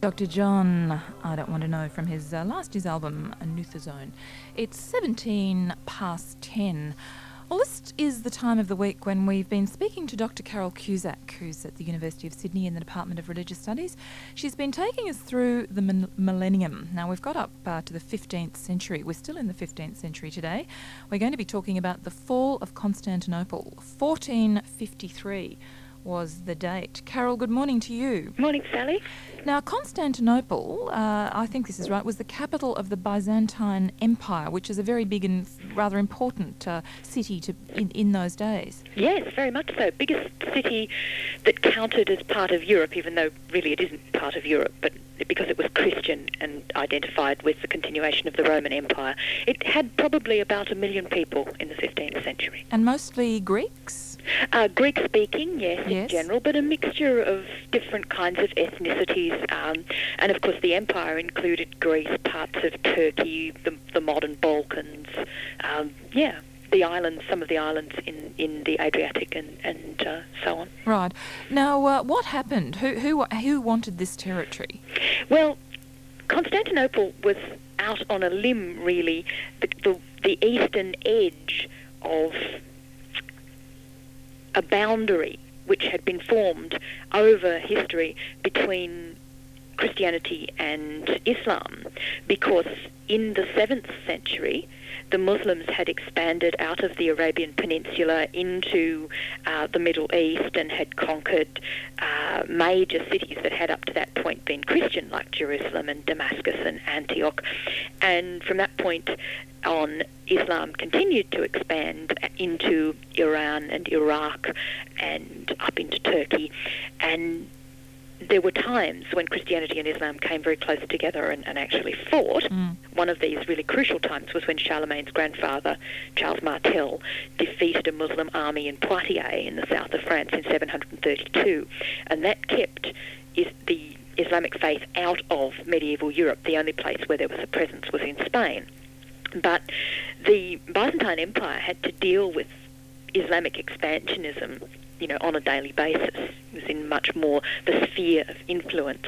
Dr. John, I don't want to know from his uh, last year's album, Nuthazone. It's 17 past 10. Well, this is the time of the week when we've been speaking to Dr. Carole Cusack, who's at the University of Sydney in the Department of Religious Studies. She's been taking us through the millennium. Now, we've got up uh, to the 15th century. We're still in the 15th century today. We're going to be talking about the fall of Constantinople, 1453 was the date. Carole, good morning to you. Morning, Sally. Now, Constantinople, uh, I think this is right, was the capital of the Byzantine Empire, which is a very big and rather important uh, city to, in, in those days. Yes, very much so. Biggest city that counted as part of Europe, even though really it isn't part of Europe, but because it was Christian and identified with the continuation of the Roman Empire. It had probably about a million people in the 15th century. And mostly Greeks? Uh, Greek speaking, yes, yes, in general, but a mixture of different kinds of ethnicities. Um, and of course, the empire included Greece, parts of Turkey, the, the modern Balkans. Um, yeah, the islands, some of the islands in, in the Adriatic and, and uh, so on. Right. Now, uh, what happened? Who, who, who wanted this territory? Well, Constantinople was out on a limb, really, the, the, the eastern edge of a boundary which had been formed over history between Christianity and Islam because in the 7th century the Muslims had expanded out of the Arabian Peninsula into uh, the Middle East and had conquered uh, major cities that had up to that point been Christian, like Jerusalem and Damascus and Antioch. And from that point on, Islam continued to expand into Iran and Iraq and up into Turkey. And there were times when Christianity and Islam came very close together and, and actually fought. Mm. One of these really crucial times was when Charlemagne's grandfather, Charles Martel, defeated a Muslim army in Poitiers in the south of France in 732. And that kept is the Islamic faith out of medieval Europe. The only place where there was a presence was in Spain. But the Byzantine Empire had to deal with Islamic expansionism, you know, on a daily basis. It was in much more the sphere of influence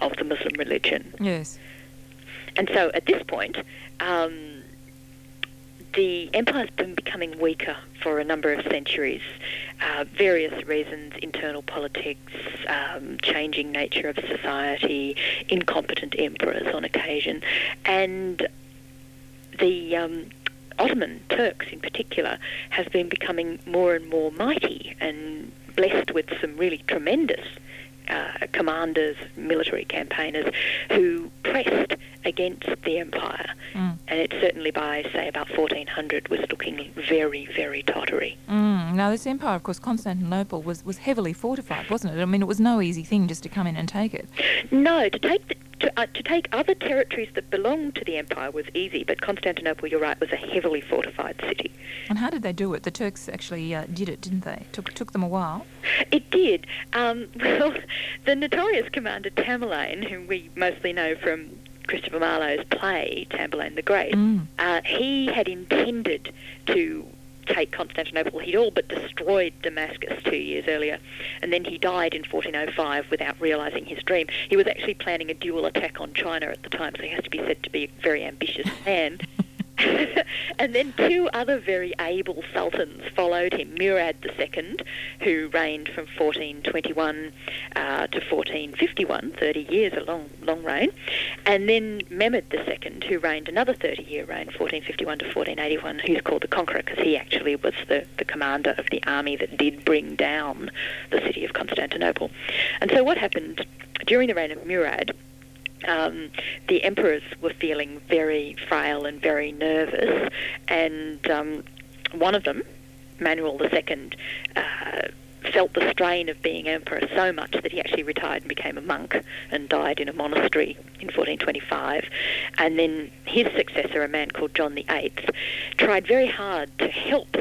of the Muslim religion. Yes. And so at this point, um, the empire's been becoming weaker for a number of centuries. Uh, various reasons, internal politics, um, changing nature of society, incompetent emperors on occasion, and the um, Ottoman Turks in particular have been becoming more and more mighty and blessed with some really tremendous uh, commanders, military campaigners who pressed against the empire. Mm. And it certainly by, say, about 1400 was looking very, very tottery. Mm. Now, this empire, of course, Constantinople, was, was heavily fortified, wasn't it? I mean, it was no easy thing just to come in and take it. No, to take the, uh, to take other territories that belonged to the empire was easy, but Constantinople, you're right, was a heavily fortified city. And how did they do it? The Turks actually uh, did it, didn't they? Took took them a while. It did. Um, well, the notorious commander Tamerlane, whom we mostly know from Christopher Marlowe's play Tamburlaine the Great, Mm. uh, he had intended to take Constantinople. He'd all but destroyed Damascus two years earlier, and then he died in 1405 without realizing his dream. He was actually planning a dual attack on China at the time, so he has to be said to be a very ambitious man. and then two other very able sultans followed him. Murad II, who reigned from 1421 uh, to 1451, 30 years, a long, long reign, and then Mehmed II, who reigned another 30-year reign, 1451 to 1481, who's called the Conqueror because he actually was the, the commander of the army that did bring down the city of Constantinople. And so what happened during the reign of Murad um, the emperors were feeling very frail and very nervous, and um, one of them, Manuel II, uh, felt the strain of being emperor so much that he actually retired and became a monk and died in a monastery in 1425. And then his successor, a man called John VIII, tried very hard to help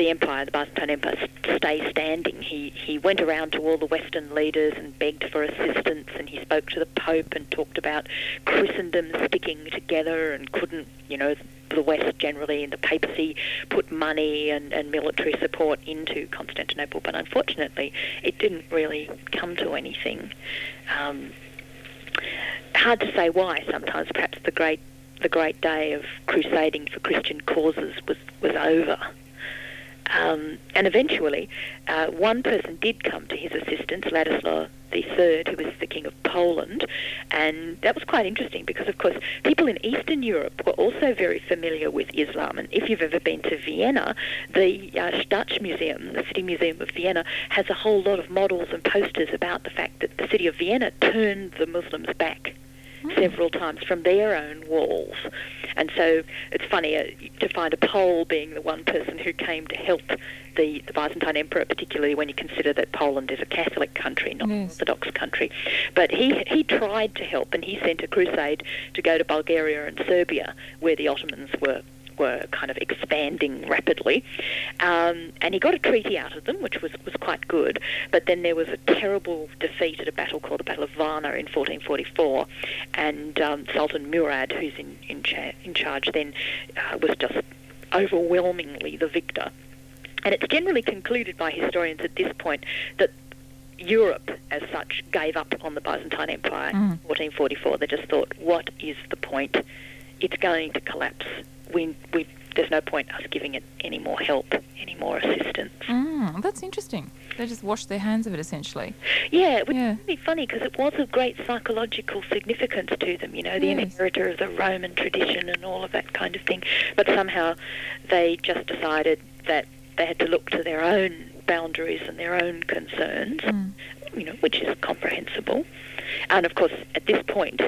the empire, the Byzantine Empire, stay standing. He he went around to all the Western leaders and begged for assistance, and he spoke to the Pope and talked about Christendom sticking together and couldn't, you know, the West generally and the papacy put money and, and military support into Constantinople, but unfortunately it didn't really come to anything. Um, hard to say why. Sometimes perhaps the great the great day of crusading for Christian causes was was over. Um, and eventually, uh, one person did come to his assistance, Ladislaw III, who was the King of Poland, and that was quite interesting because, of course, people in Eastern Europe were also very familiar with Islam. And if you've ever been to Vienna, the uh, Stadtmuseum, the City Museum of Vienna, has a whole lot of models and posters about the fact that the city of Vienna turned the Muslims back several times from their own walls. And so it's funny uh, to find a Pole being the one person who came to help the, the Byzantine Emperor, particularly when you consider that Poland is a Catholic country, not an Orthodox country. But he, he tried to help and he sent a crusade to go to Bulgaria and Serbia, where the Ottomans were were kind of expanding rapidly. Um, and he got a treaty out of them, which was, was quite good. But then there was a terrible defeat at a battle called the Battle of Varna in 1444. And um, Sultan Murad, who's in, in, cha- in charge then, uh, was just overwhelmingly the victor. And it's generally concluded by historians at this point that Europe, as such, gave up on the Byzantine Empire mm. in 1444. They just thought, what is the point? It's going to collapse we, we, there's no point us giving it any more help, any more assistance. Mm, that's interesting. They just washed their hands of it essentially. Yeah, which yeah. is really funny because it was of great psychological significance to them, you know, the yes. inheritor of the Roman tradition and all of that kind of thing. But somehow they just decided that they had to look to their own boundaries and their own concerns, mm. you know, which is comprehensible. And of course, at this point,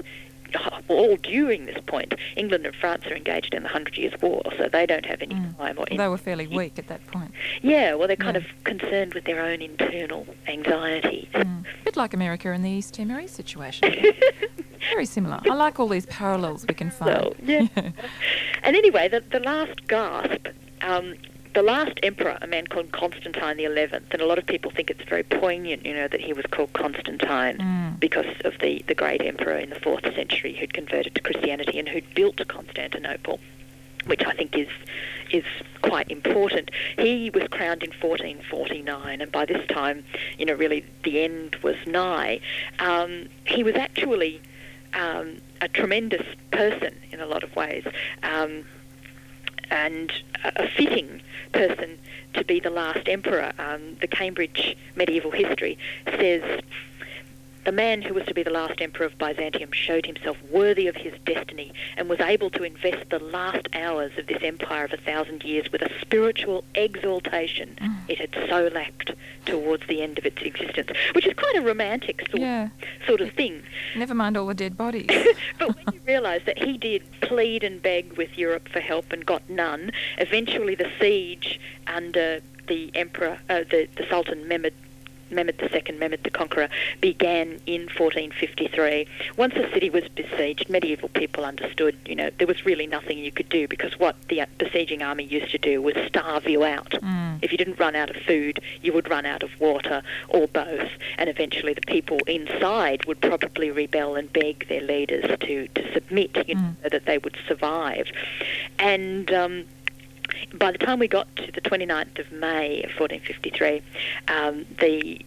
all during this point, England and France are engaged in the Hundred Years' War, so they don't have any mm. time. Or they were fairly weak at that point. Yeah, well, they're kind yeah. of concerned with their own internal anxieties. Mm. A bit like America in the East Timorese situation. Very similar. I like all these parallels we can find. Well, yeah. and anyway, the, the last gasp um, the last emperor, a man called Constantine the Eleventh, and a lot of people think it's very poignant, you know, that he was called Constantine mm. because of the, the great emperor in the fourth century who'd converted to Christianity and who'd built Constantinople, which I think is is quite important. He was crowned in 1449, and by this time, you know, really the end was nigh. Um, he was actually um, a tremendous person in a lot of ways. Um, and a fitting person to be the last emperor. Um, the Cambridge Medieval History says the man who was to be the last emperor of Byzantium showed himself worthy of his destiny and was able to invest the last hours of this empire of a thousand years with a spiritual exaltation mm. it had so lacked towards the end of its existence, which is quite a romantic sort, yeah. sort of thing. Never mind all the dead bodies. but when you realise that he did plead and beg with Europe for help and got none, eventually the siege under the emperor, uh, the, the Sultan Mehmed Mehmed II, Mehmed the Conqueror, began in 1453. Once the city was besieged, medieval people understood, you know, there was really nothing you could do because what the besieging army used to do was starve you out. Mm. If you didn't run out of food, you would run out of water or both. And eventually the people inside would probably rebel and beg their leaders to, to submit, you know, mm. so that they would survive. And... Um, by the time we got to the 29th of May of 1453, um, the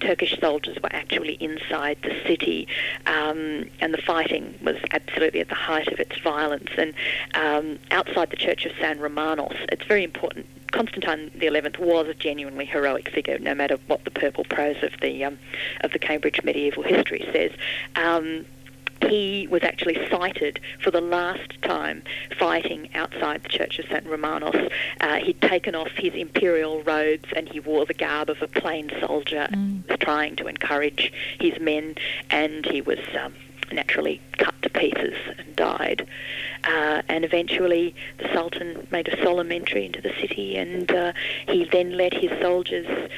Turkish soldiers were actually inside the city, um, and the fighting was absolutely at the height of its violence. And um, outside the church of San Romanos, it's very important. Constantine the Eleventh was a genuinely heroic figure, no matter what the purple prose of the um, of the Cambridge medieval history says. He was actually sighted for the last time fighting outside the Church of St. Romanos. Uh, he'd taken off his imperial robes and he wore the garb of a plain soldier, mm. was trying to encourage his men, and he was um, naturally cut to pieces and died. Uh, and eventually the Sultan made a solemn entry into the city and uh, he then let his soldiers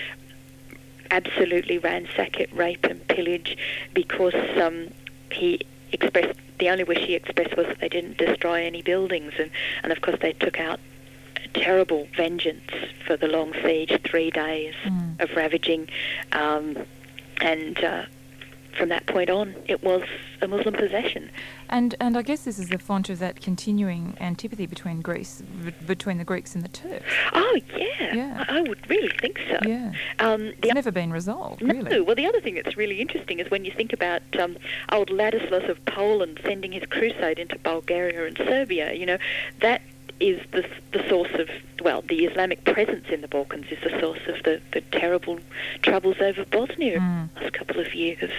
absolutely ransack it, rape and pillage because um, he expressed the only wish he expressed was that they didn't destroy any buildings, and and of course they took out terrible vengeance for the long siege, three days mm. of ravaging, um, and uh, from that point on, it was a Muslim possession. And and I guess this is the font of that continuing antipathy between Greece, b- between the Greeks and the Turks. Oh yeah. I, I would really think so. Yeah, Um, the it's never been resolved, No. really. Well, the other thing that's really interesting is when you think about um, old Ladislaus of Poland sending his crusade into Bulgaria and Serbia. You know, that is the the source of well, the Islamic presence in the Balkans is the source of the, the terrible troubles over Bosnia Mm. the last couple of years.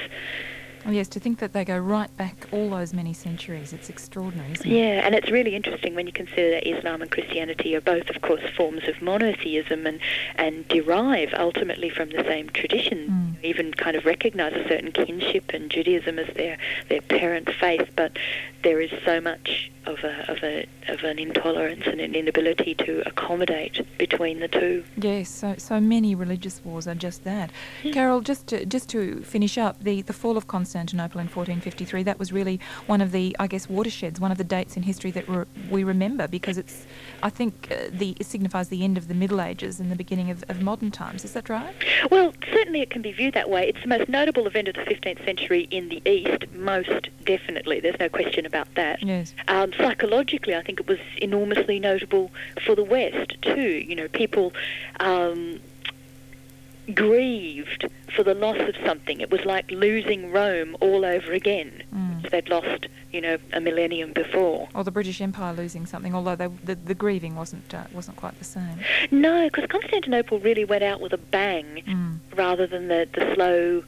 Yes, to think that they go right back all those many centuries, it's extraordinary, isn't it? Yeah, and it's really interesting when you consider that Islam and Christianity are both, of course, forms of monotheism and, and derive ultimately from the same tradition. Mm. Even kind of recognise a certain kinship and Judaism as their, their parent faith, but there is so much of a, of a of an intolerance and an inability to accommodate between the two. Yes, so so many religious wars are just that. Yeah. Carole, just to, just to finish up, the, the fall of Constantinople in 1453, that was really one of the, I guess, watersheds, one of the dates in history that re- we remember because it's, I think, uh, the it signifies the end of the Middle Ages and the beginning of, of modern times. Is that right? Well, certainly it can be viewed that way. It's the most notable event of the 15th century in the East, most definitely. There's no question about that. Yes. Um, psychologically, I think it was enormously notable for the West too. You know, people um, grieved for the loss of something. It was like losing Rome all over again. Mm. They'd lost, you know, a millennium before. Or the British Empire losing something, although they, the, the grieving wasn't uh, wasn't quite the same. No, because Constantinople really went out with a bang Mm. rather than the, the slow,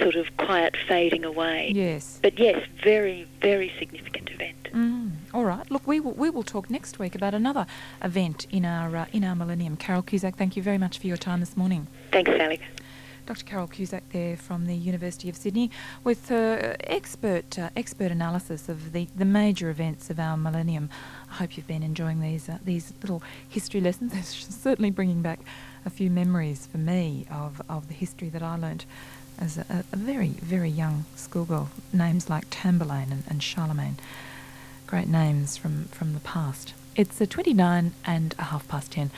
sort of quiet fading away. Yes. But yes, very, very significant event. Mm. All right. Look, we will we will talk next week about another event in our uh, in our millennium. Carole Cusack, thank you very much for your time this morning. Thanks, Sally. Dr. Carole Cusack there from the University of Sydney with her expert uh, expert analysis of the, the major events of our millennium. I hope you've been enjoying these uh, these little history lessons. It's certainly bringing back a few memories for me of, of the history that I learnt as a, a very very young schoolgirl. Names like Tamburlaine and, and Charlemagne, great names from from the past. It's uh, 29 and a half past 10.